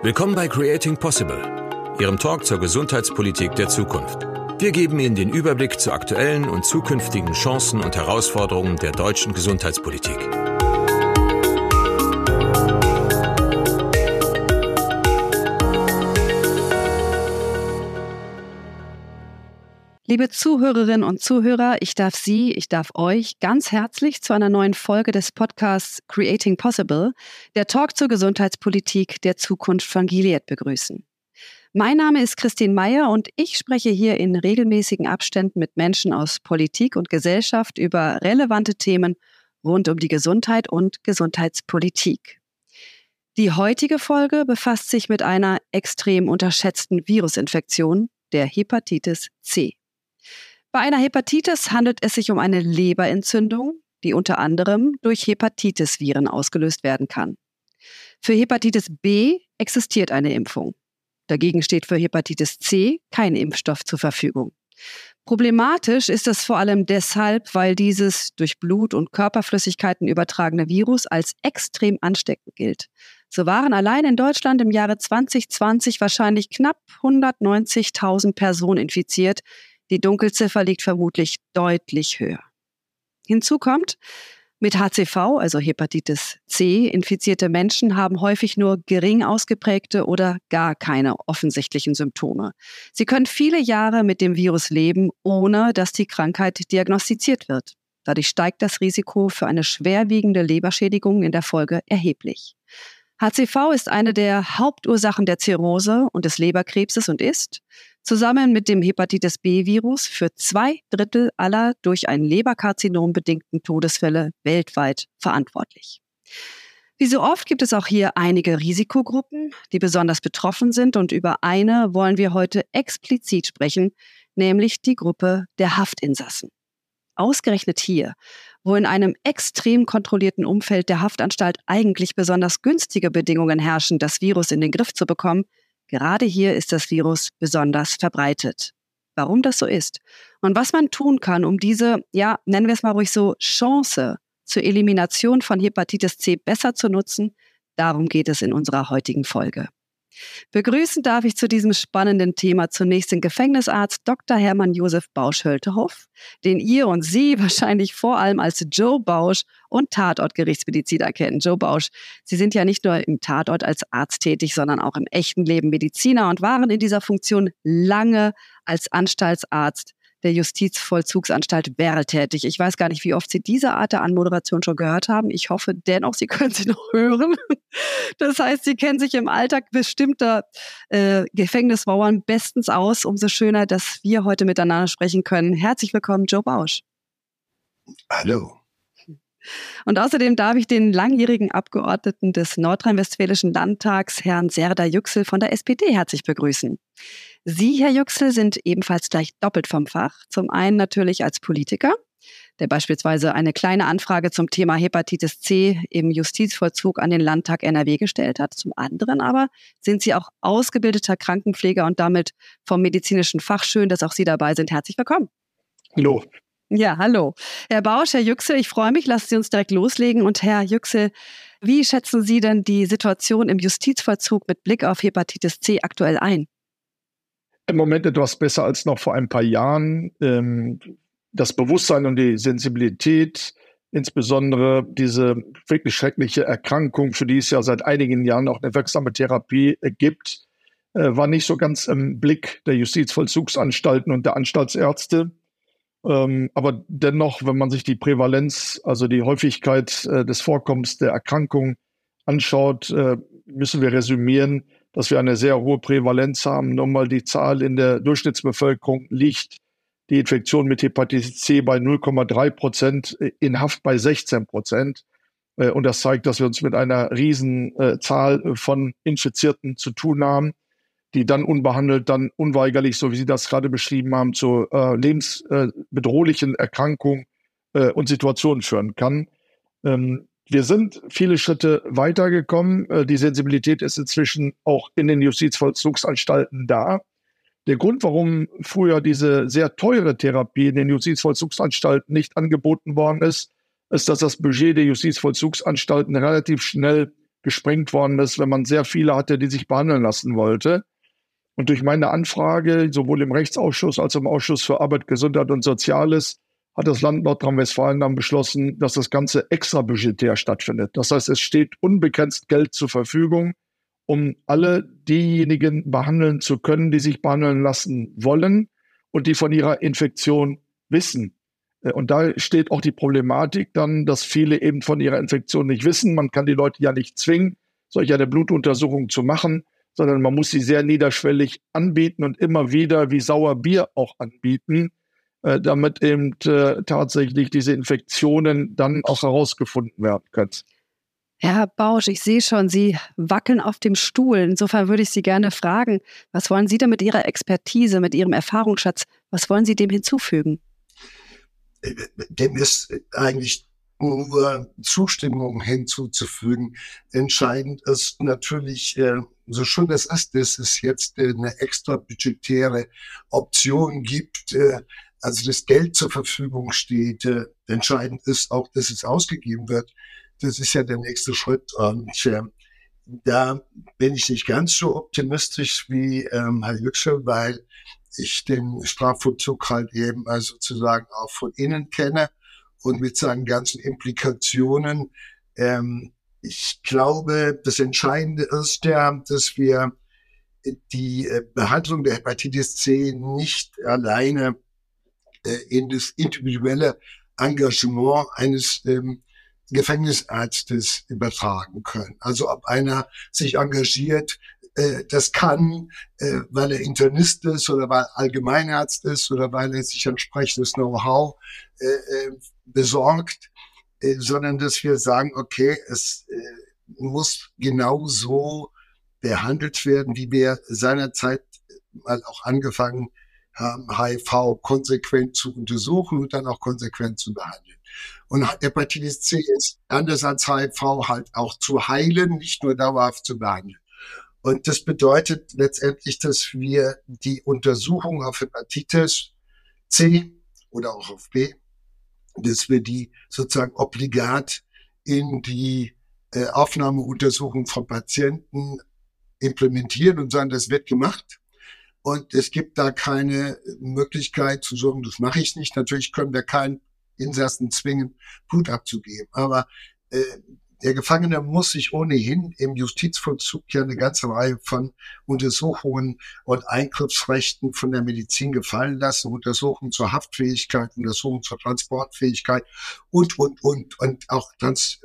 Willkommen bei Creating Possible, Ihrem Talk zur Gesundheitspolitik der Zukunft. Wir geben Ihnen den Überblick zu aktuellen und zukünftigen Chancen und Herausforderungen der deutschen Gesundheitspolitik. Liebe Zuhörerinnen und Zuhörer, ich darf Sie, ich darf euch ganz herzlich zu einer neuen Folge des Podcasts Creating Possible, der Talk zur Gesundheitspolitik der Zukunft von Gilead begrüßen. Mein Name ist Christine Meyer und ich spreche hier in regelmäßigen Abständen mit Menschen aus Politik und Gesellschaft über relevante Themen rund um die Gesundheit und Gesundheitspolitik. Die heutige Folge befasst sich mit einer extrem unterschätzten Virusinfektion, der Hepatitis C. Bei einer Hepatitis handelt es sich um eine Leberentzündung, die unter anderem durch Hepatitis-Viren ausgelöst werden kann. Für Hepatitis B existiert eine Impfung. Dagegen steht für Hepatitis C kein Impfstoff zur Verfügung. Problematisch ist es vor allem deshalb, weil dieses durch Blut und Körperflüssigkeiten übertragene Virus als extrem ansteckend gilt. So waren allein in Deutschland im Jahre 2020 wahrscheinlich knapp 190.000 Personen infiziert, die Dunkelziffer liegt vermutlich deutlich höher. Hinzu kommt, mit HCV, also Hepatitis C, infizierte Menschen haben häufig nur gering ausgeprägte oder gar keine offensichtlichen Symptome. Sie können viele Jahre mit dem Virus leben, ohne dass die Krankheit diagnostiziert wird. Dadurch steigt das Risiko für eine schwerwiegende Leberschädigung in der Folge erheblich. HCV ist eine der Hauptursachen der Zirrhose und des Leberkrebses und ist, zusammen mit dem Hepatitis B-Virus für zwei Drittel aller durch ein Leberkarzinom bedingten Todesfälle weltweit verantwortlich. Wie so oft gibt es auch hier einige Risikogruppen, die besonders betroffen sind und über eine wollen wir heute explizit sprechen, nämlich die Gruppe der Haftinsassen. Ausgerechnet hier, wo in einem extrem kontrollierten Umfeld der Haftanstalt eigentlich besonders günstige Bedingungen herrschen, das Virus in den Griff zu bekommen, Gerade hier ist das Virus besonders verbreitet. Warum das so ist und was man tun kann, um diese, ja, nennen wir es mal ruhig so, Chance zur Elimination von Hepatitis C besser zu nutzen, darum geht es in unserer heutigen Folge. Begrüßen darf ich zu diesem spannenden Thema zunächst den Gefängnisarzt Dr. Hermann Josef Bausch-Höltehoff, den ihr und Sie wahrscheinlich vor allem als Joe Bausch und Tatortgerichtsmediziner kennen. Joe Bausch, Sie sind ja nicht nur im Tatort als Arzt tätig, sondern auch im echten Leben Mediziner und waren in dieser Funktion lange als Anstaltsarzt der Justizvollzugsanstalt Werl tätig. Ich weiß gar nicht, wie oft Sie diese Art der Anmoderation schon gehört haben. Ich hoffe dennoch, Sie können sie noch hören. Das heißt, Sie kennen sich im Alltag bestimmter äh, Gefängnismauern bestens aus. Umso schöner, dass wir heute miteinander sprechen können. Herzlich willkommen, Joe Bausch. Hallo. Und außerdem darf ich den langjährigen Abgeordneten des Nordrhein-Westfälischen Landtags, Herrn Serda Yüksel von der SPD, herzlich begrüßen. Sie, Herr Yüksel, sind ebenfalls gleich doppelt vom Fach. Zum einen natürlich als Politiker, der beispielsweise eine kleine Anfrage zum Thema Hepatitis C im Justizvollzug an den Landtag NRW gestellt hat. Zum anderen aber sind Sie auch ausgebildeter Krankenpfleger und damit vom medizinischen Fach. Schön, dass auch Sie dabei sind. Herzlich willkommen. Hallo. Ja, hallo. Herr Bausch, Herr Yüksel, ich freue mich. Lassen Sie uns direkt loslegen. Und Herr Yüksel, wie schätzen Sie denn die Situation im Justizvollzug mit Blick auf Hepatitis C aktuell ein? Im Moment etwas besser als noch vor ein paar Jahren. Ähm, das Bewusstsein und die Sensibilität, insbesondere diese wirklich schreckliche Erkrankung, für die es ja seit einigen Jahren auch eine wirksame Therapie gibt, äh, war nicht so ganz im Blick der Justizvollzugsanstalten und der Anstaltsärzte. Ähm, aber dennoch, wenn man sich die Prävalenz, also die Häufigkeit äh, des Vorkommens der Erkrankung anschaut, äh, müssen wir resümieren, dass wir eine sehr hohe Prävalenz haben. Nochmal die Zahl in der Durchschnittsbevölkerung liegt die Infektion mit Hepatitis C bei 0,3 Prozent, in Haft bei 16 Prozent. Äh, und das zeigt, dass wir uns mit einer riesen äh, Zahl von Infizierten zu tun haben die dann unbehandelt, dann unweigerlich, so wie Sie das gerade beschrieben haben, zu äh, lebensbedrohlichen äh, Erkrankungen äh, und Situationen führen kann. Ähm, wir sind viele Schritte weitergekommen. Äh, die Sensibilität ist inzwischen auch in den Justizvollzugsanstalten da. Der Grund, warum früher diese sehr teure Therapie in den Justizvollzugsanstalten nicht angeboten worden ist, ist, dass das Budget der Justizvollzugsanstalten relativ schnell gesprengt worden ist, wenn man sehr viele hatte, die sich behandeln lassen wollte. Und durch meine Anfrage, sowohl im Rechtsausschuss als auch im Ausschuss für Arbeit, Gesundheit und Soziales, hat das Land Nordrhein-Westfalen dann beschlossen, dass das Ganze extra budgetär stattfindet. Das heißt, es steht unbegrenzt Geld zur Verfügung, um alle diejenigen behandeln zu können, die sich behandeln lassen wollen und die von ihrer Infektion wissen. Äh, und da steht auch die Problematik dann, dass viele eben von ihrer Infektion nicht wissen. Man kann die Leute ja nicht zwingen, solch eine Blutuntersuchung zu machen, sondern man muss sie sehr niederschwellig anbieten und immer wieder wie Sauerbier auch anbieten, äh, damit eben äh, tatsächlich diese Infektionen dann auch herausgefunden werden können. Herr Bausch, ich sehe schon, Sie wackeln auf dem Stuhl. Insofern würde ich Sie gerne fragen, was wollen Sie denn mit Ihrer Expertise, mit Ihrem Erfahrungsschatz, was wollen Sie dem hinzufügen? Dem ist eigentlich nur Zustimmung hinzuzufügen. Entscheidend ist natürlich, äh, so schön das ist, dass es jetzt eine extra budgetäre Option gibt, äh, also das Geld zur Verfügung steht. Äh, entscheidend ist auch, dass es ausgegeben wird. Das ist ja der nächste Schritt. Und äh, da bin ich nicht ganz so optimistisch wie ähm, Herr Yüksel, weil ich den Strafvollzug halt eben also sozusagen auch von innen kenne und mit seinen ganzen Implikationen. Ähm, ich glaube, das Entscheidende ist ja, dass wir die äh, Behandlung der Hepatitis C nicht alleine in das individuelle Engagement eines ähm, Gefängnisarztes übertragen können. Also ob einer sich engagiert, äh, das kann, äh, weil er Internist ist oder weil Allgemeinarzt ist oder weil er sich entsprechendes Know-how äh, äh besorgt, äh, sondern dass wir sagen, okay, es äh, muss genauso behandelt werden, wie wir seinerzeit mal auch angefangen haben, HIV konsequent zu untersuchen und dann auch konsequent zu behandeln. Und Hepatitis C ist anders als HIV halt auch zu heilen, nicht nur dauerhaft zu behandeln. Und das bedeutet letztendlich, dass wir die Untersuchung auf Hepatitis C oder auch auf B, dass wir die sozusagen obligat in die äh, Aufnahmeuntersuchung von Patienten implementieren und sagen, das wird gemacht. Und es gibt da keine Möglichkeit zu sagen, das mache ich nicht. Natürlich können wir keinen Insassen zwingen, Blut abzugeben. Aber äh, der Gefangene muss sich ohnehin im Justizvollzug ja eine ganze Reihe von Untersuchungen und Eingriffsrechten von der Medizin gefallen lassen. Untersuchungen zur Haftfähigkeit, Untersuchungen zur Transportfähigkeit und, und, und, und auch trans,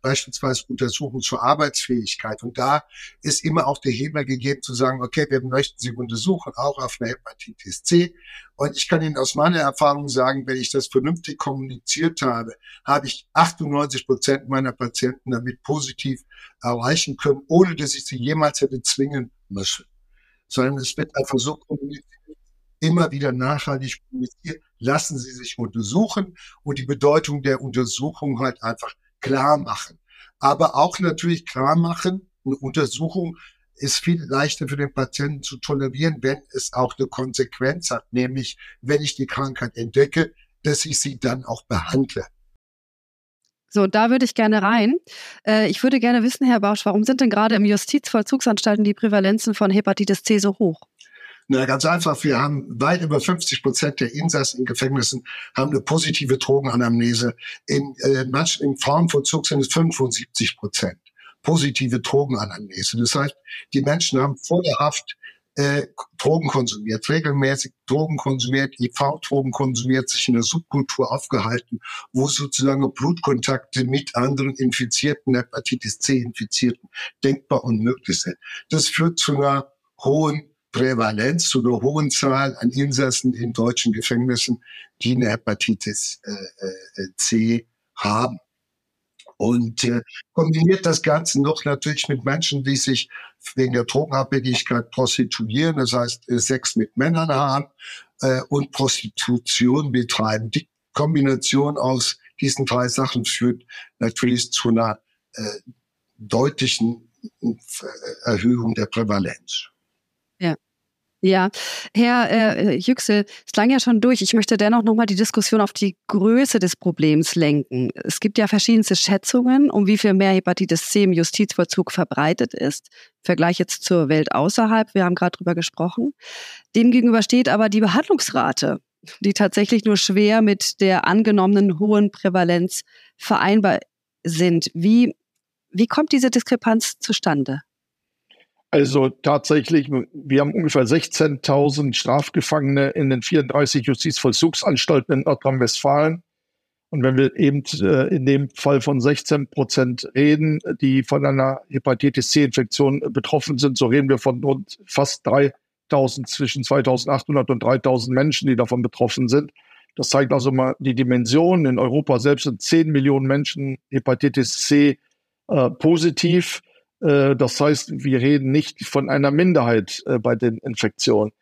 beispielsweise Untersuchungen zur Arbeitsfähigkeit. Und da ist immer auch der Hebel gegeben zu sagen, okay, wir möchten Sie untersuchen, auch auf eine Hepatitis C. Und ich kann Ihnen aus meiner Erfahrung sagen, wenn ich das vernünftig kommuniziert habe, habe ich 98 Prozent meiner Patienten damit positiv erreichen können, ohne dass ich sie jemals hätte zwingen müssen. Sondern es wird einfach so kommuniziert, immer wieder nachhaltig kommuniziert, lassen Sie sich untersuchen und die Bedeutung der Untersuchung halt einfach klar machen. Aber auch natürlich klar machen, eine Untersuchung ist viel leichter für den Patienten zu tolerieren, wenn es auch eine Konsequenz hat, nämlich wenn ich die Krankheit entdecke, dass ich sie dann auch behandle. So, da würde ich gerne rein. Äh, ich würde gerne wissen, Herr Bausch, warum sind denn gerade im Justizvollzugsanstalten die Prävalenzen von Hepatitis C so hoch? Na, ganz einfach. Wir haben weit über 50 Prozent der Insassen in Gefängnissen haben eine positive Drogenanamnese. In äh, manchen im Frauenvollzug sind es 75 Prozent positive Drogenanamnese. Das heißt, die Menschen haben vor der Haft äh, Drogen konsumiert, regelmäßig Drogen konsumiert, IV-Drogen konsumiert, sich in der Subkultur aufgehalten, wo sozusagen Blutkontakte mit anderen Infizierten, Hepatitis C-Infizierten denkbar und möglich sind. Das führt zu einer hohen Prävalenz, zu einer hohen Zahl an Insassen in deutschen Gefängnissen, die eine Hepatitis äh, äh, C haben. Und äh, kombiniert das Ganze noch natürlich mit Menschen, die sich wegen der Drogenabhängigkeit prostituieren, das heißt äh, Sex mit Männern haben äh, und Prostitution betreiben. Die Kombination aus diesen drei Sachen führt natürlich zu einer äh, deutlichen äh, Erhöhung der Prävalenz. Ja. Ja, Herr äh, Yüksel, es klang ja schon durch. Ich möchte dennoch nochmal die Diskussion auf die Größe des Problems lenken. Es gibt ja verschiedenste Schätzungen, um wie viel mehr Hepatitis C im Justizvollzug verbreitet ist. Im Vergleich jetzt zur Welt außerhalb, wir haben gerade drüber gesprochen. Demgegenüber steht aber die Behandlungsrate, die tatsächlich nur schwer mit der angenommenen hohen Prävalenz vereinbar sind. Wie, wie kommt diese Diskrepanz zustande? Also tatsächlich, wir haben ungefähr 16.000 Strafgefangene in den 34 Justizvollzugsanstalten in Nordrhein-Westfalen. Und wenn wir eben äh, in dem Fall von 16 Prozent reden, die von einer Hepatitis C-Infektion betroffen sind, so reden wir von rund fast 3000, zwischen 2800 und 3000 Menschen, die davon betroffen sind. Das zeigt also mal die Dimension. In Europa selbst sind 10 Millionen Menschen Hepatitis C äh, positiv. Äh, das heißt, wir reden nicht von einer Minderheit äh, bei den Infektionen.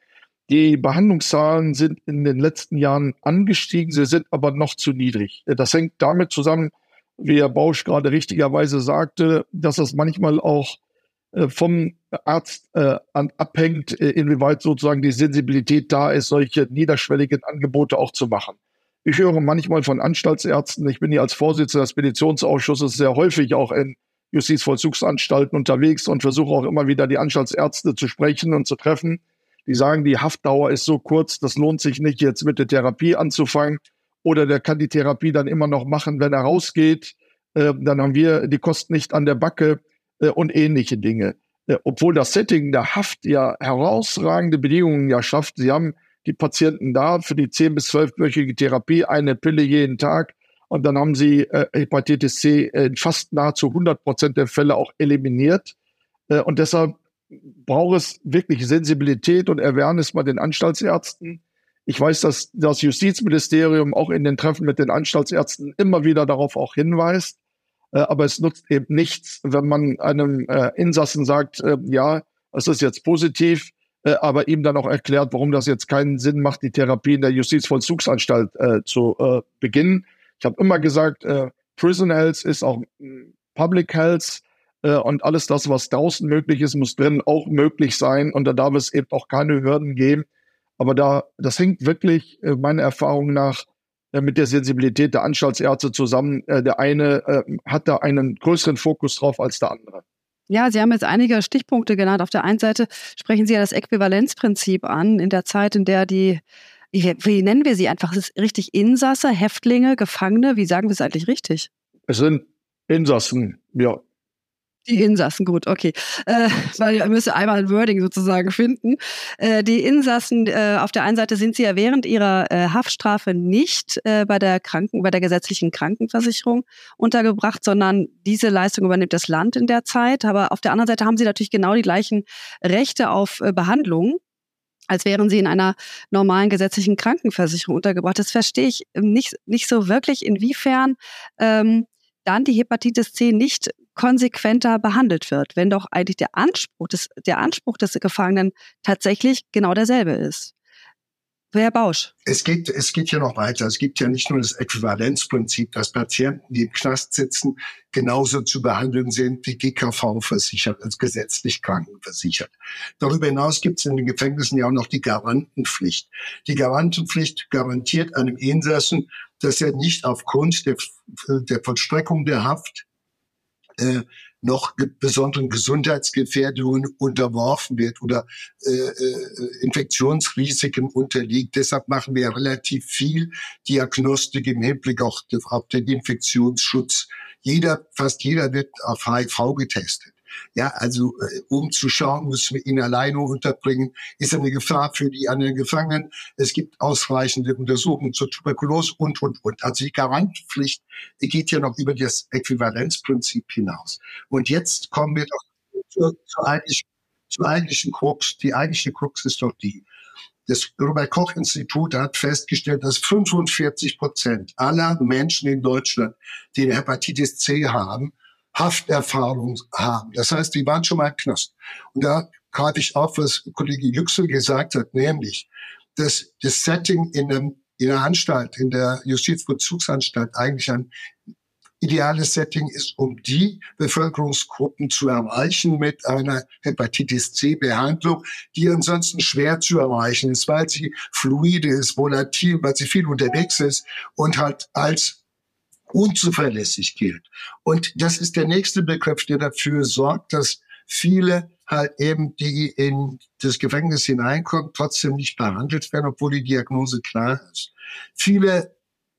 Die Behandlungszahlen sind in den letzten Jahren angestiegen, sie sind aber noch zu niedrig. Äh, das hängt damit zusammen, wie Herr Bausch gerade richtigerweise sagte, dass es manchmal auch vom Arzt abhängt, inwieweit sozusagen die Sensibilität da ist, solche niederschwelligen Angebote auch zu machen. Ich höre manchmal von Anstaltsärzten, ich bin hier als Vorsitzender des Petitionsausschusses sehr häufig auch in Justizvollzugsanstalten unterwegs und versuche auch immer wieder die Anstaltsärzte zu sprechen und zu treffen. Die sagen, die Haftdauer ist so kurz, das lohnt sich nicht, jetzt mit der Therapie anzufangen. Oder der kann die Therapie dann immer noch machen, wenn er rausgeht. Äh, dann haben wir die Kosten nicht an der Backe äh, und ähnliche Dinge. Äh, obwohl das Setting der Haft ja herausragende Bedingungen ja schafft. Sie haben die Patienten da für die 10- bis 12-wöchige Therapie, eine Pille jeden Tag. Und dann haben sie äh, Hepatitis C in fast nahezu 100 Prozent der Fälle auch eliminiert. Äh, und deshalb braucht es wirklich Sensibilität und Awareness bei den Anstaltsärzten. Ich weiß, dass das Justizministerium auch in den Treffen mit den Anstaltsärzten immer wieder darauf auch hinweist. Äh, aber es nutzt eben nichts, wenn man einem äh, Insassen sagt, äh, ja, es ist jetzt positiv, äh, aber ihm dann auch erklärt, warum das jetzt keinen Sinn macht, die Therapie in der Justizvollzugsanstalt äh, zu beginnen ich habe immer gesagt, äh, Prison Health ist auch hm, Public Health äh, und alles das, was draußen möglich ist, muss drinnen auch möglich sein und da darf es eben auch keine Hürden geben. Aber da, das hängt wirklich äh, meiner Erfahrung nach äh, mit der Sensibilität der Anstaltsärzte zusammen. Äh, der eine äh, hat da einen größeren Fokus drauf als der andere. Ja, Sie haben jetzt einige Stichpunkte genannt. Auf der einen Seite sprechen Sie ja das Äquivalenzprinzip an, in der Zeit, in der die wie, wie nennen wir sie einfach? Ist es richtig Insasse, Häftlinge, Gefangene? Wie sagen wir es eigentlich richtig? Es sind Insassen, ja. Die Insassen, gut, okay. Äh, weil ihr müsst einmal ein Wording sozusagen finden. Äh, die Insassen, äh, auf der einen Seite sind sie ja während ihrer äh, Haftstrafe nicht äh, bei der Kranken, bei der gesetzlichen Krankenversicherung untergebracht, sondern diese Leistung übernimmt das Land in der Zeit. Aber auf der anderen Seite haben sie natürlich genau die gleichen Rechte auf äh, Behandlung als wären sie in einer normalen gesetzlichen Krankenversicherung untergebracht. Das verstehe ich nicht, nicht so wirklich, inwiefern ähm, dann die Hepatitis C nicht konsequenter behandelt wird, wenn doch eigentlich der Anspruch des, der Anspruch des Gefangenen tatsächlich genau derselbe ist. Herr Bausch. Es geht, es geht ja noch weiter. Es gibt ja nicht nur das Äquivalenzprinzip, dass Patienten, die im Knast sitzen, genauso zu behandeln sind wie GKV versichert, als gesetzlich krankenversichert. Darüber hinaus gibt es in den Gefängnissen ja auch noch die Garantenpflicht. Die Garantenpflicht garantiert einem Insassen, dass er nicht aufgrund der, der Vollstreckung der Haft äh, noch besonderen Gesundheitsgefährdungen unterworfen wird oder äh, äh, Infektionsrisiken unterliegt. Deshalb machen wir relativ viel Diagnostik im Hinblick auch auf den Infektionsschutz. Jeder, fast jeder wird auf HIV getestet. Ja, also äh, um zu schauen, müssen wir ihn alleine unterbringen. Ist eine Gefahr für die anderen Gefangenen? Es gibt ausreichende Untersuchungen zur Tuberkulose und, und, und. Also die Garantpflicht geht ja noch über das Äquivalenzprinzip hinaus. Und jetzt kommen wir doch zur, zur, eigentlichen, zur eigentlichen Krux. Die eigentliche Krux ist doch die, das Robert-Koch-Institut hat festgestellt, dass 45 Prozent aller Menschen in Deutschland, die eine Hepatitis C haben, Hafterfahrung haben. Das heißt, die waren schon mal im Knast. Und da greife ich auf, was Kollege Yüksel gesagt hat, nämlich, dass das Setting in, einem, in der Anstalt, in der Justizvollzugsanstalt eigentlich ein ideales Setting ist, um die Bevölkerungsgruppen zu erreichen mit einer Hepatitis C-Behandlung, die ansonsten schwer zu erreichen ist, weil sie fluide ist, volatil, weil sie viel unterwegs ist und halt als unzuverlässig gilt. Und das ist der nächste Begriff, der dafür sorgt, dass viele halt eben, die in das Gefängnis hineinkommen, trotzdem nicht behandelt werden, obwohl die Diagnose klar ist. Viele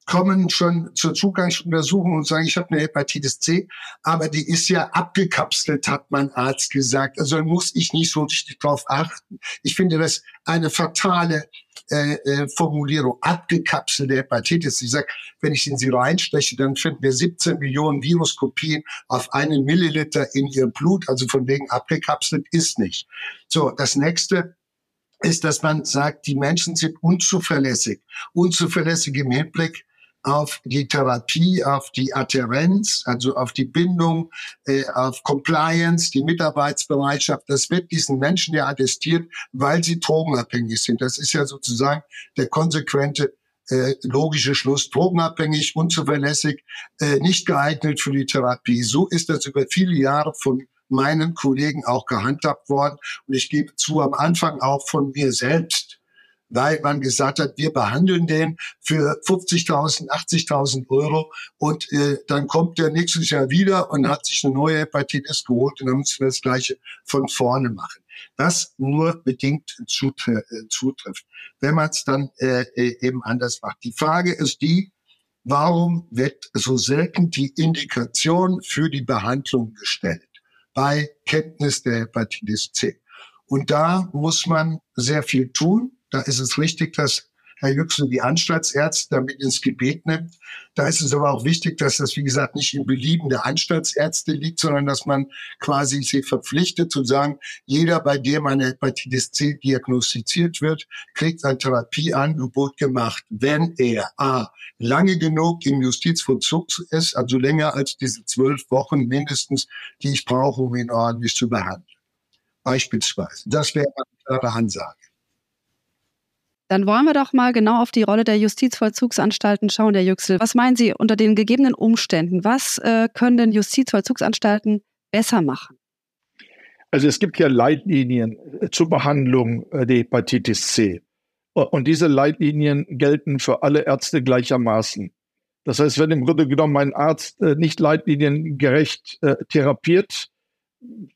kommen schon zur Zugangsuntersuchung und sagen, ich habe eine Hepatitis C, aber die ist ja abgekapselt, hat mein Arzt gesagt. Also muss ich nicht so richtig drauf achten. Ich finde das eine fatale äh, äh, Formulierung, abgekapselte Hepatitis. Ich sage, wenn ich in sie reinsteche, dann finden wir 17 Millionen Viruskopien auf einen Milliliter in ihr Blut. Also von wegen abgekapselt ist nicht. So, das nächste ist, dass man sagt, die Menschen sind unzuverlässig. Unzuverlässig im Hinblick auf die Therapie, auf die Adherenz, also auf die Bindung, äh, auf Compliance, die Mitarbeitsbereitschaft. Das wird diesen Menschen ja attestiert, weil sie drogenabhängig sind. Das ist ja sozusagen der konsequente äh, logische Schluss, drogenabhängig, unzuverlässig, äh, nicht geeignet für die Therapie. So ist das über viele Jahre von meinen Kollegen auch gehandhabt worden. Und ich gebe zu, am Anfang auch von mir selbst weil man gesagt hat, wir behandeln den für 50.000, 80.000 Euro und äh, dann kommt der nächstes Jahr wieder und hat sich eine neue Hepatitis geholt und dann müssen wir das Gleiche von vorne machen. Das nur bedingt zutre äh, zutrifft, wenn man es dann äh, äh, eben anders macht. Die Frage ist die, warum wird so selten die Indikation für die Behandlung gestellt bei Kenntnis der Hepatitis C? Und da muss man sehr viel tun. Da ist es richtig, dass Herr Yüksel die Anstaltsärzte damit ins Gebet nimmt. Da ist es aber auch wichtig, dass das, wie gesagt, nicht im Belieben der Anstaltsärzte liegt, sondern dass man quasi sie verpflichtet zu sagen, jeder, bei dem eine Hepatitis C diagnostiziert wird, kriegt ein Therapieangebot gemacht, wenn er A, lange genug im Justizvollzug ist, also länger als diese zwölf Wochen mindestens, die ich brauche, um ihn ordentlich zu behandeln. Beispielsweise. Das wäre eine klare Ansage. Dann wollen wir doch mal genau auf die Rolle der Justizvollzugsanstalten schauen, der Yüksel. Was meinen Sie unter den gegebenen Umständen? Was äh, können denn Justizvollzugsanstalten besser machen? Also es gibt ja Leitlinien äh, zur Behandlung äh, der Hepatitis C. Und diese Leitlinien gelten für alle Ärzte gleichermaßen. Das heißt, wenn im Grunde genommen ein Arzt äh, nicht leitliniengerecht therapiert,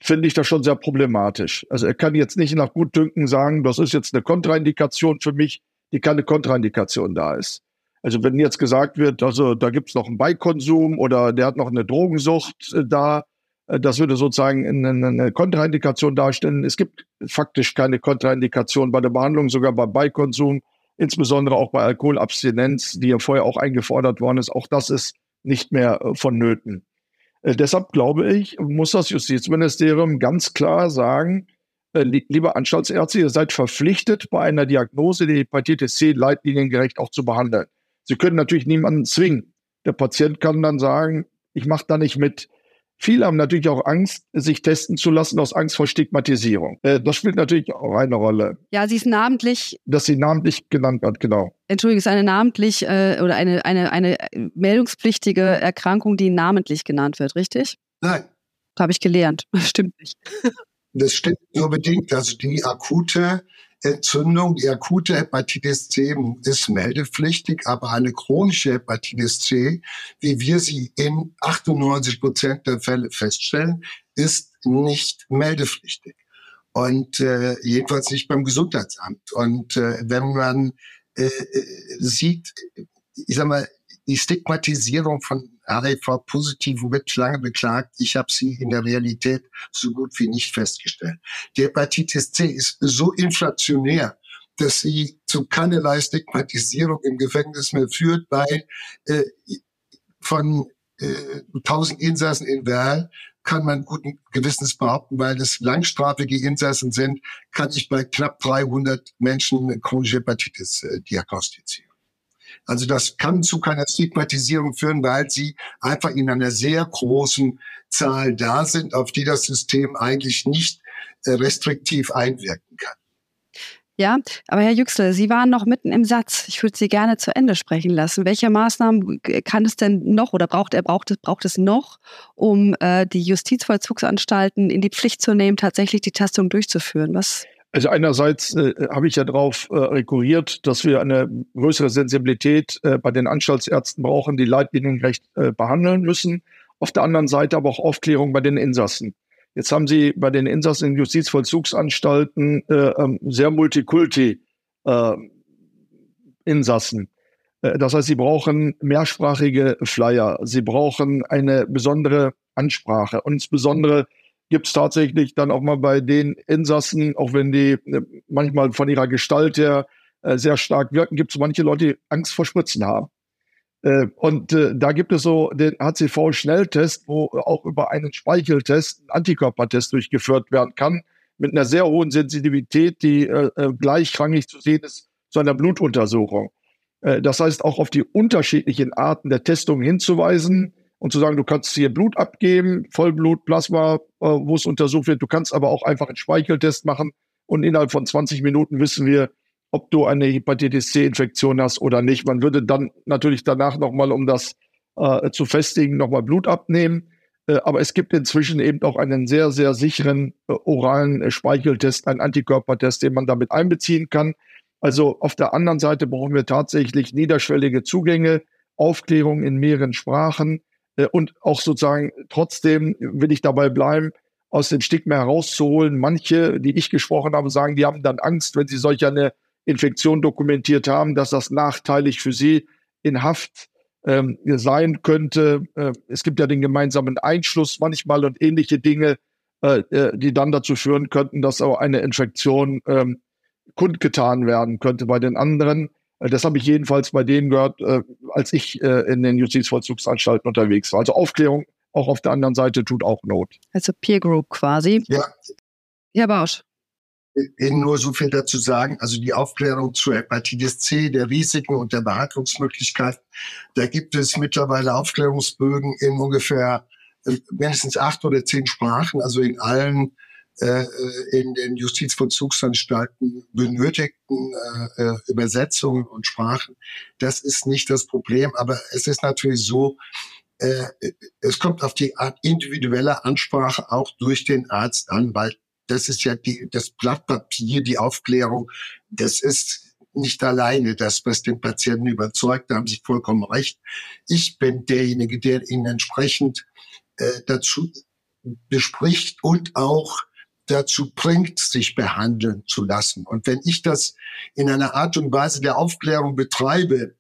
finde ich das schon sehr problematisch. Also er kann jetzt nicht nach Gutdünken sagen, das ist jetzt eine Kontraindikation für mich, die keine Kontraindikation da ist. Also wenn jetzt gesagt wird, also da gibt es noch einen Beikonsum oder der hat noch eine Drogensucht äh, da, äh, das würde sozusagen eine, Kontraindikation darstellen. Es gibt faktisch keine Kontraindikation bei der Behandlung, sogar beim Beikonsum, insbesondere auch bei Alkoholabstinenz, die ja vorher auch eingefordert worden ist. Auch das ist nicht mehr äh, vonnöten. Äh, deshalb glaube ich, muss das Justizministerium ganz klar sagen, äh, liebe Anstaltsärzte, ihr seid verpflichtet, bei einer Diagnose die Hepatitis C leitliniengerecht auch zu behandeln. Sie können natürlich niemanden zwingen. Der Patient kann dann sagen, ich mache da nicht mit. Viele haben natürlich auch Angst, sich testen zu lassen aus Angst vor Stigmatisierung. Äh, das spielt natürlich auch eine Rolle. Ja, sie ist namentlich. Dass sie namentlich genannt wird, genau. Entschuldigung, es ist eine namentlich äh, oder eine, eine, eine meldungspflichtige Erkrankung, die namentlich genannt wird, richtig? Nein. Habe ich gelernt. Stimmt nicht. Das stimmt nur bedingt. Also die akute Entzündung, die akute Hepatitis C ist meldepflichtig, aber eine chronische Hepatitis C, wie wir sie in 98 Prozent der Fälle feststellen, ist nicht meldepflichtig. Und äh, jedenfalls nicht beim Gesundheitsamt. Und äh, wenn man äh, äh sieht, ich sag mal, die Stigmatisierung von HIV-Positiven wird lange beklagt. Ich habe sie in der Realität so gut wie nicht festgestellt. Die Hepatitis C ist so inflationär, dass sie zu keinerlei Stigmatisierung im Gefängnis mehr führt, weil äh, von äh, 1000 Insassen in Werl kann man guten Gewissens behaupten, weil es langstrafige Insassen sind, kann ich bei knapp 300 Menschen chronische Hepatitis äh, diagnostizieren. Also das kann zu keiner Stigmatisierung führen, weil sie einfach in einer sehr großen Zahl da sind, auf die das System eigentlich nicht äh, restriktiv einwirken kann. Ja, aber Herr Yüksel, Sie waren noch mitten im Satz. Ich würde Sie gerne zu Ende sprechen lassen. Welche Maßnahmen kann es denn noch oder braucht er braucht es braucht es noch, um äh, die Justizvollzugsanstalten in die Pflicht zu nehmen, tatsächlich die Testung durchzuführen? Was? Also einerseits äh, habe ich ja darauf äh, rekurriert, dass wir eine größere Sensibilität äh, bei den Anstaltsärzten brauchen, die leitliniengerecht äh, behandeln müssen. Auf der anderen Seite aber auch Aufklärung bei den Insassen. Jetzt haben Sie bei den Insassen in Justizvollzugsanstalten äh, ähm, sehr Multikulti äh, Insassen. Äh, das heißt, sie brauchen mehrsprachige Flyer, sie brauchen eine besondere Ansprache. Und insbesondere gibt es tatsächlich dann auch mal bei den Insassen, auch wenn die äh, manchmal von ihrer Gestalt her äh, sehr stark wirken, gibt es manche Leute, die Angst vor Spritzen haben. Äh, und da gibt es so den HCV-Schnelltest, wo auch über einen Speicheltest ein Antikörpertest durchgeführt werden kann, mit einer sehr hohen Sensitivität, die gleichrangig zu sehen ist zu einer Blutuntersuchung. Das heißt, auch auf die unterschiedlichen Arten der Testung hinzuweisen und zu sagen, du kannst hier Blut abgeben, Vollblut, Plasma, äh, wo es untersucht wird. Du kannst aber auch einfach einen Speicheltest machen und innerhalb von 20 Minuten wissen wir, ob du eine Hepatitis C-Infektion hast oder nicht. Man würde dann natürlich danach nochmal, um das äh, zu festigen, nochmal Blut abnehmen. Äh, aber es gibt inzwischen eben auch einen sehr, sehr sicheren äh, oralen äh, Speicheltest, einen Antikörpertest, den man damit einbeziehen kann. Also auf der anderen Seite brauchen wir tatsächlich niederschwellige Zugänge, Aufklärung in mehreren Sprachen und auch sozusagen trotzdem will ich dabei bleiben, aus dem Stigma herauszuholen. Manche, die ich gesprochen habe, sagen, die haben dann Angst, wenn sie solch eine Infektion dokumentiert haben, dass das nachteilig für sie in Haft ähm, sein könnte. Äh, es gibt ja den gemeinsamen Einschluss manchmal und ähnliche Dinge, äh, äh, die dann dazu führen könnten, dass auch eine Infektion ähm, kundgetan werden könnte bei den anderen. Äh, das habe ich jedenfalls bei denen gehört, äh, als ich äh, in den Justizvollzugsanstalten unterwegs war. Also Aufklärung auch auf der anderen Seite tut auch Not. Also Peer Group quasi. Ja. Herr Bausch nur so viel dazu sagen. Also die Aufklärung zur Hepatitis C, der Risiken und der Behandlungsmöglichkeiten. Da gibt es mittlerweile Aufklärungsbögen in ungefähr äh, mindestens acht oder zehn Sprachen, also in allen äh, in den Justizvollzugsanstalten benötigten äh, äh, Übersetzungen und Sprachen. Das ist nicht das Problem, aber es ist natürlich so, äh, es kommt auf die Art individuelle Ansprache auch durch den Arzt an, weil das ist ja die, das Blatt Papier, die Aufklärung, das ist nicht alleine das, was den Patienten überzeugt, da haben Sie vollkommen recht. Ich bin derjenige, der ihn entsprechend äh, dazu bespricht und auch dazu bringt, sich behandeln zu lassen. Und wenn ich das in einer Art und Weise der Aufklärung betreibe,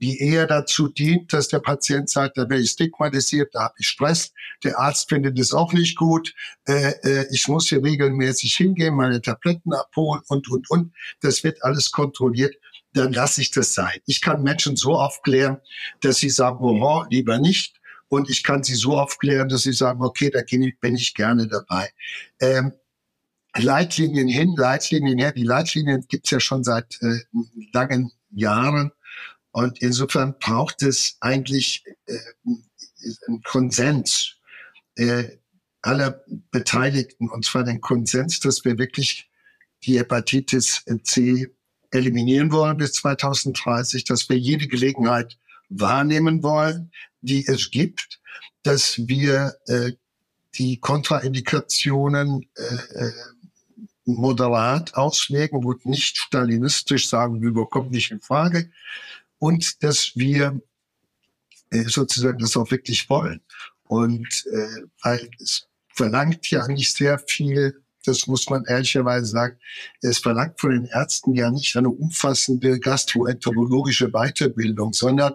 die eher dazu dient, dass der Patient sagt, da wäre ich stigmatisiert, da habe ich Stress, der Arzt findet es auch nicht gut, äh, äh, ich muss hier regelmäßig hingehen, meine Tabletten abholen und, und, und. Das wird alles kontrolliert dann lasse ich das sein. Ich kann Menschen so aufklären, dass sie sagen, oh, lieber nicht. Und ich kann sie so aufklären, dass sie sagen, okay, da bin ich gerne dabei. Ähm, Leitlinien hin, Leitlinien her. Die Leitlinien gibt's ja schon seit äh, langen Jahren. Und insofern braucht es eigentlich äh, einen Konsens äh, aller Beteiligten, und zwar den Konsens, dass wir wirklich die Hepatitis C eliminieren wollen bis 2030, dass wir jede Gelegenheit wahrnehmen wollen, die es gibt, dass wir äh, die Kontraindikationen äh, äh moderat auslegen und nicht stalinistisch sagen, wir bekommen nicht in Frage, und dass wir äh, sozusagen das auch wirklich wollen. Und äh, weil es verlangt ja nicht sehr viel, das muss man ehrlicherweise sagen, es verlangt von den Ärzten ja nicht eine umfassende gastroenterologische Weiterbildung, sondern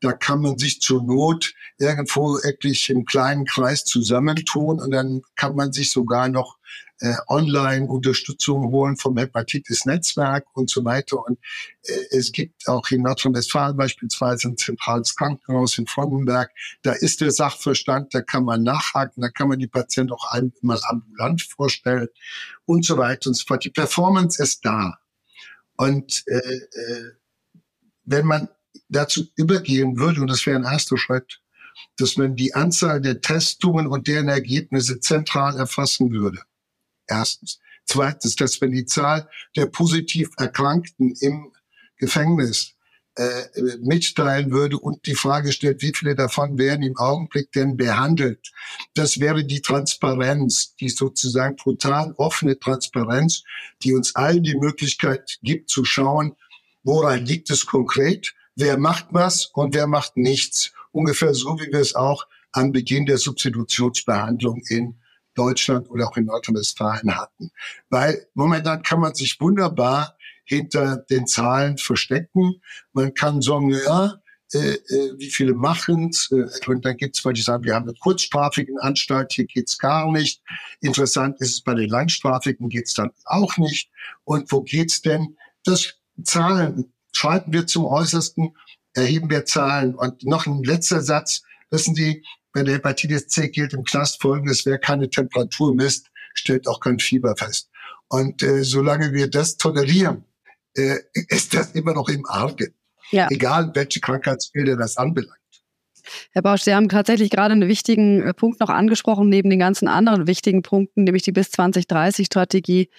da kann man sich zur Not irgendwo wirklich im kleinen Kreis zusammentun und dann kann man sich sogar noch äh, Online-Unterstützung holen vom Hepatitis-Netzwerk und so weiter. Und äh, es gibt auch in Nordrhein-Westfalen beispielsweise ein zentrales Krankenhaus in Frontenberg. Da ist der Sachverstand, da kann man nachhaken, da kann man die Patienten auch einmal ambulant vorstellen und so weiter und so fort. Die Performance ist da. Und äh, äh, wenn man dazu übergehen würde, und das wäre ein erster Schritt, dass man die Anzahl der Testungen und deren Ergebnisse zentral erfassen würde. Erstens. Zweitens, dass wenn die Zahl der positiv Erkrankten im Gefängnis äh, mitteilen würde und die Frage stellt, wie viele davon werden im Augenblick denn behandelt. Das wäre die Transparenz, die sozusagen total offene Transparenz, die uns allen die Möglichkeit gibt zu schauen, woran liegt es konkret, wer macht was und wer macht nichts. Ungefähr so, wie wir es auch am Beginn der Substitutionsbehandlung in Deutschland oder auch in Nordrhein-Westfalen hatten. Weil momentan kann man sich wunderbar hinter den Zahlen verstecken. Man kann sagen, ja, äh, äh, wie viele machen. Äh, und dann gibt es welche, die sagen, wir haben eine kurzstrafigen Anstalt, hier geht's gar nicht. Interessant ist es, bei den langstrafigen geht's dann auch nicht. Und wo geht's denn? Das Zahlen schreiten wir zum Äußersten, erheben wir Zahlen. Und noch ein letzter Satz. Wissen Sie, bei der Hepatitis C gilt im Knast folgendes, wer keine Temperatur misst, stellt auch kein Fieber fest. Und äh, solange wir das tolerieren, äh, ist das immer noch im Argen. Ja. Egal, welche Krankheitsbilder das anbelangt. Herr Bausch, Sie haben tatsächlich gerade einen wichtigen äh, Punkt noch angesprochen, neben den ganzen anderen wichtigen Punkten, nämlich die bis 2030-Strategie,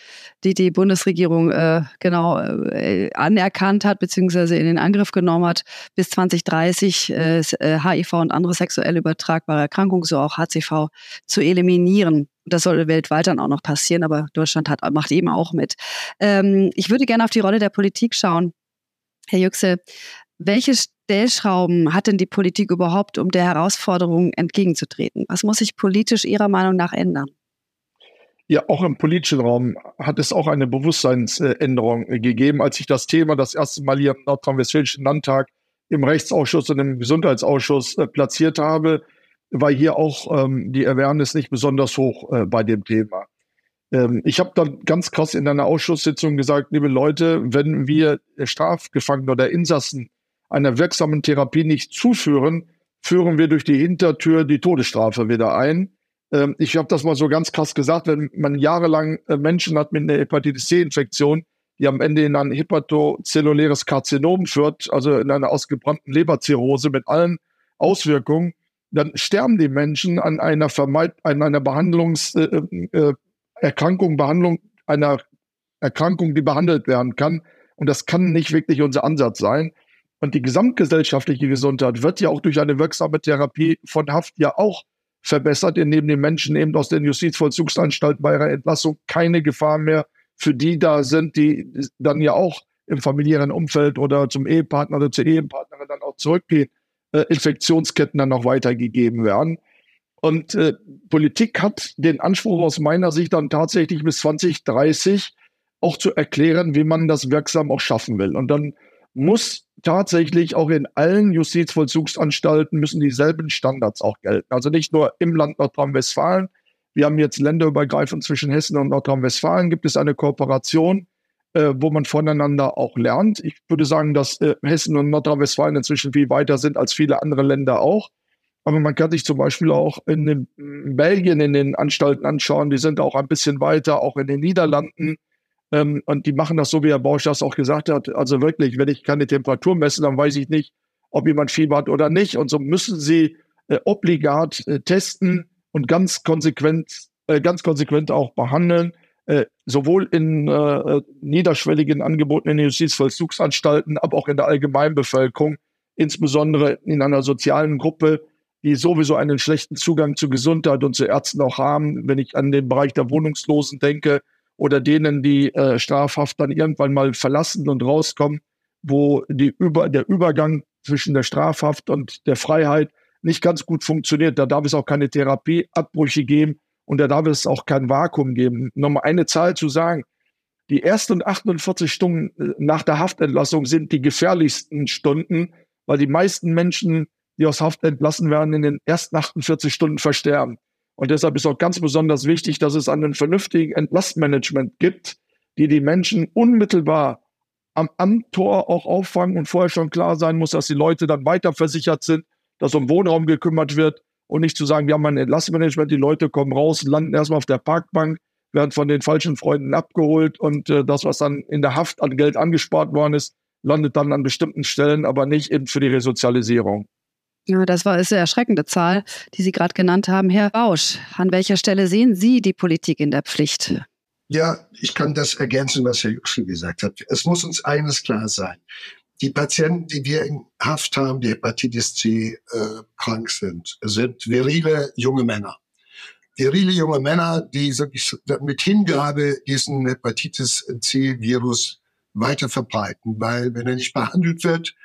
die die Bundesregierung äh, genau äh, anerkannt hat, beziehungsweise in den Angriff genommen hat, bis 2030 äh, HIV äh, und andere sexuell übertragbare Erkrankungen, so auch HCV, zu eliminieren. Das soll weltweit dann auch noch passieren, aber Deutschland hat, macht eben auch mit. Ähm, ich würde gerne auf die Rolle der Politik schauen. Herr Yüksel, welche Stellschrauben hat denn die Politik überhaupt, um der Herausforderung entgegenzutreten? Was muss sich politisch Ihrer Meinung nach ändern? Ja, auch im politischen Raum hat es auch eine Bewusstseinsänderung gegeben, als ich das Thema das erste Mal hier im Nordrhein-Westfälischen Landtag im Rechtsausschuss und im Gesundheitsausschuss äh, platziert habe war hier auch ähm, die Awareness nicht besonders hoch äh, bei dem Thema. Ähm, ich habe dann ganz krass in einer Ausschusssitzung gesagt, liebe Leute, wenn wir Strafgefangene oder Insassen einer wirksamen Therapie nicht zuführen, führen wir durch die Hintertür die Todesstrafe wieder ein. Ähm, ich habe das mal so ganz krass gesagt, wenn man jahrelang äh, Menschen hat mit einer Hepatitis C-Infektion, die am Ende in ein hepatozelluläres Karzinom führt, also in einer ausgebrannten Leberzirrhose mit allen Auswirkungen, dann sterben die Menschen an einer Vermeid an einer Behandlungserkrankung, äh, äh, Behandlung einer Erkrankung, die behandelt werden kann. Und das kann nicht wirklich unser Ansatz sein. Und die gesamtgesellschaftliche Gesundheit wird ja auch durch eine wirksame Therapie von Haft ja auch verbessert, indem die Menschen eben aus den Justizvollzugsanstalten bei ihrer Entlassung keine Gefahr mehr für die da sind, die dann ja auch im familiären Umfeld oder zum Ehepartner oder zur Ehepartnerin dann auch zurückgehen äh, Infektionsketten dann noch weitergegeben werden. Und äh, Politik hat den Anspruch aus meiner Sicht dann tatsächlich bis 2030 auch zu erklären, wie man das wirksam auch schaffen will. Und dann muss tatsächlich auch in allen Justizvollzugsanstalten müssen dieselben Standards auch gelten. Also nicht nur im Land Nordrhein-Westfalen. Wir haben jetzt länderübergreifend zwischen Hessen und Nordrhein-Westfalen gibt es eine Kooperation äh, wo man voneinander auch lernt. Ich würde sagen, dass äh, Hessen und Nordrhein-Westfalen inzwischen viel weiter sind als viele andere Länder auch. Aber man kann sich zum Beispiel auch in, den, in Belgien in den Anstalten anschauen. Die sind auch ein bisschen weiter, auch in den Niederlanden. Ähm, und die machen das so, wie Herr Bausch das auch gesagt hat. Also wirklich, wenn ich keine Temperatur messe, dann weiß ich nicht, ob jemand Fieber hat oder nicht. Und so müssen sie äh, obligat äh, testen und ganz konsequent, äh, ganz konsequent auch behandeln. Äh, sowohl in äh, niederschwelligen Angeboten in den Justizvollzugsanstalten, aber auch in der Allgemeinbevölkerung, insbesondere in einer sozialen Gruppe, die sowieso einen schlechten Zugang zu Gesundheit und zu Ärzten auch haben. Wenn ich an den Bereich der Wohnungslosen denke oder denen, die äh, strafhaft dann irgendwann mal verlassen und rauskommen, wo die über, der Übergang zwischen der Strafhaft und der Freiheit nicht ganz gut funktioniert. Da darf es auch keine Therapieabbrüche geben, und da darf es auch kein Vakuum geben. Nochmal eine Zahl zu sagen. Die ersten 48 Stunden äh, nach der Haftentlassung sind die gefährlichsten Stunden, weil die meisten Menschen, die aus Haft entlassen werden, in den ersten 48 Stunden versterben. Und deshalb ist auch ganz besonders wichtig, dass es einen vernünftigen Entlastmanagement gibt, die die Menschen unmittelbar am, am Tor auch auffangen und vorher schon klar sein muss, dass die Leute dann weiter versichert sind, dass um Wohnraum gekümmert wird, und nicht zu sagen, wir haben ein Entlassmanagement, die Leute kommen raus, landen erstmal auf der Parkbank, werden von den falschen Freunden abgeholt und äh, das, was dann in der Haft an Geld angespart worden ist, landet dann an bestimmten Stellen, aber nicht eben für die Resozialisierung. Ja, das war ist eine erschreckende Zahl, die Sie gerade genannt haben. Herr Bausch, an welcher Stelle sehen Sie die Politik in der Pflicht? Ja, ich kann das ergänzen, was Herr Juxel gesagt hat. Es muss uns eines klar sein. Die Patienten, die wir in Haft haben, die Hepatitis C äh, krank sind, sind virile junge Männer. Virile junge Männer, die mit Hingabe diesen Hepatitis C-Virus weiter verbreiten, weil wenn er nicht behandelt wird,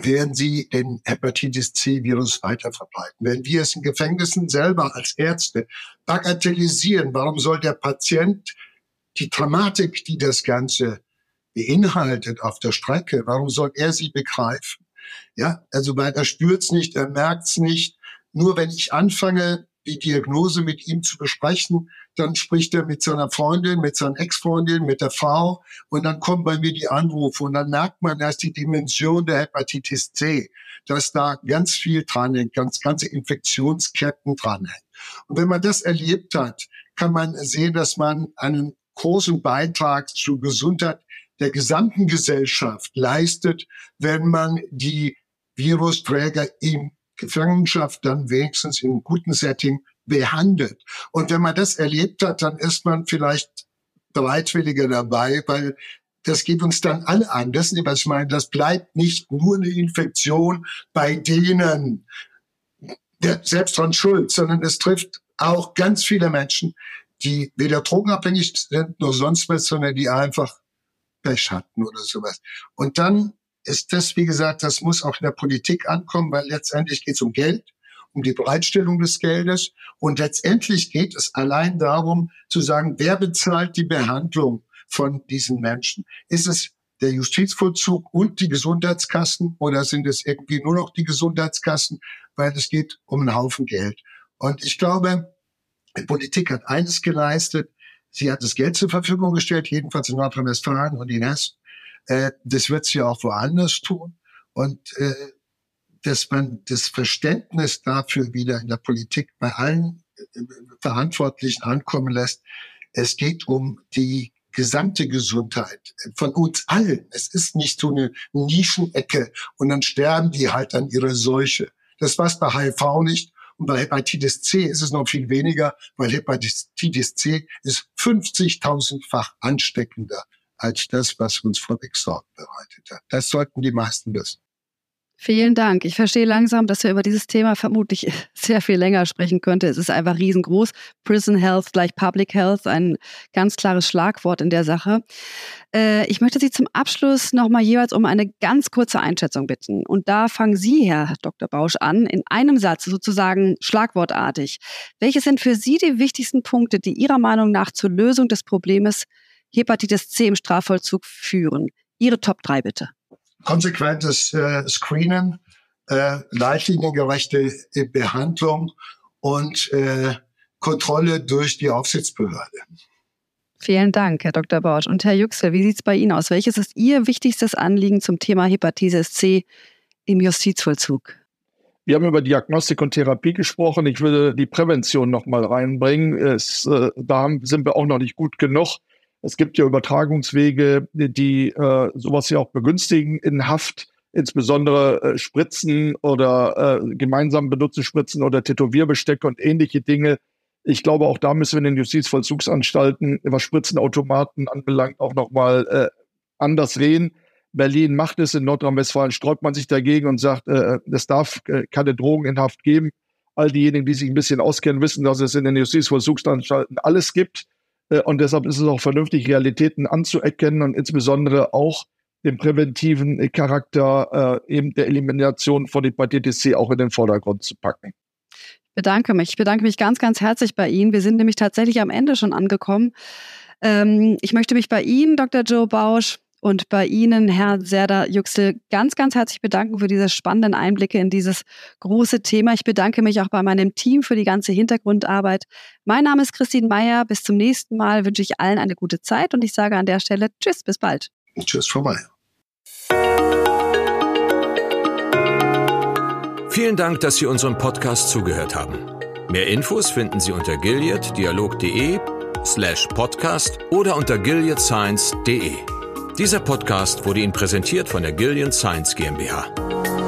werden sie den Hepatitis C-Virus weiter verbreiten. Wenn wir es in Gefängnissen selber als Ärzte bagatellisieren, warum soll der Patient die Dramatik, die das Ganze beinhaltet auf der Strecke, warum soll er sie begreifen? Ja, also weil er spürt's nicht, er merkt's nicht. Nur wenn ich anfange, die Diagnose mit ihm zu besprechen, dann spricht er mit seiner Freundin, mit seiner Ex-Freundin, mit der Frau. Und dann kommen bei mir die Anrufe. Und dann merkt man erst die Dimension der Hepatitis C, dass da ganz viel dran hängt, ganz ganze Infektionsketten dran hängen. Und wenn man das erlebt hat, kann man sehen, dass man einen großen Beitrag zur Gesundheit der gesamten Gesellschaft leistet, wenn man die Virusträger im Gefangenschaft dann wenigstens in einem guten Setting behandelt. Und wenn man das erlebt hat, dann ist man vielleicht bereitwilliger dabei, weil das geht uns dann alle an. Das ist, was ich meine. Das bleibt nicht nur eine Infektion bei denen, der selbst dran schuld, sondern es trifft auch ganz viele Menschen, die weder drogenabhängig sind, noch sonst was, sondern die einfach Pech hatten oder sowas. Und dann ist das, wie gesagt, das muss auch in der Politik ankommen, weil letztendlich geht es um Geld, um die Bereitstellung des Geldes. Und letztendlich geht es allein darum zu sagen, wer bezahlt die Behandlung von diesen Menschen? Ist es der Justizvollzug und die Gesundheitskassen oder sind es irgendwie nur noch die Gesundheitskassen? Weil es geht um einen Haufen Geld. Und ich glaube, die Politik hat eines geleistet. Sie hat das Geld zur Verfügung gestellt, jedenfalls in Nordrhein-Westfalen und in Hessen. Äh, das wird sie auch woanders tun. Und äh, dass man das Verständnis dafür wieder in der Politik bei allen äh, Verantwortlichen ankommen lässt. Es geht um die gesamte Gesundheit von uns allen. Es ist nicht so eine Nischenecke und dann sterben die halt an ihrer Seuche. Das war's bei HIV nicht. Und bei Hepatitis C ist es noch viel weniger, weil Hepatitis C ist 50.000-fach ansteckender als das, was uns vorweg Sorgen bereitet hat. Das sollten die meisten wissen. Vielen Dank. Ich verstehe langsam, dass wir über dieses Thema vermutlich sehr viel länger sprechen könnten. Es ist einfach riesengroß. Prison Health gleich Public Health, ein ganz klares Schlagwort in der Sache. Äh, ich möchte Sie zum Abschluss nochmal jeweils um eine ganz kurze Einschätzung bitten. Und da fangen Sie, Herr Dr. Bausch, an, in einem Satz sozusagen schlagwortartig. Welche sind für Sie die wichtigsten Punkte, die Ihrer Meinung nach zur Lösung des Problems Hepatitis C im Strafvollzug führen. Ihre Top 3 bitte. Konsequentes äh, Screenen, äh, leitliniengerechte Behandlung und äh, Kontrolle durch die Aufsichtsbehörde. Vielen Dank, Herr Dr. Bausch. Und Herr Yüksel, wie sieht es bei Ihnen aus? Welches ist Ihr wichtigstes Anliegen zum Thema Hepatitis C im Justizvollzug? Wir haben über Diagnostik und Therapie gesprochen. Ich würde die Prävention noch mal reinbringen. Es, äh, da sind wir auch noch nicht gut genug. Es gibt ja Übertragungswege, die äh, sowas ja auch begünstigen in Haft, insbesondere äh, Spritzen oder äh, gemeinsam benutzte Spritzen oder Tätowierbestecke und ähnliche Dinge. Ich glaube, auch da müssen wir in den Justizvollzugsanstalten, was Spritzenautomaten anbelangt, auch nochmal äh, anders reden. Berlin macht es, in Nordrhein-Westfalen sträubt man sich dagegen und sagt, äh, es darf äh, keine Drogen in Haft geben. All diejenigen, die sich ein bisschen auskennen, wissen, dass es in den Justizvollzugsanstalten alles gibt. Äh, und deshalb ist es auch vernünftig, Realitäten anzuerkennen und insbesondere auch den präventiven Charakter äh, eben der Elimination von Hepatitis C auch in den Vordergrund zu packen. Ich bedanke mich. Ich bedanke mich ganz, ganz herzlich bei Ihnen. Wir sind nämlich tatsächlich am Ende schon angekommen. Ähm, ich möchte mich bei Ihnen, Dr. Joe Bausch, und bei Ihnen, Herr Serda Yüksel, ganz, ganz herzlich bedanken für diese spannenden Einblicke in dieses große Thema. Ich bedanke mich auch bei meinem Team für die ganze Hintergrundarbeit. Mein Name ist Christine Meyer. Bis zum nächsten Mal wünsche ich allen eine gute Zeit und ich sage an der Stelle Tschüss, bis bald. Tschüss, Frau Meyer. Vielen Dank, dass Sie unserem Podcast zugehört haben. Mehr Infos finden Sie unter gileaddialog.de slash podcast oder unter gileadscience.de. Dieser Podcast wurde Ihnen präsentiert von der Gillian Science GmbH.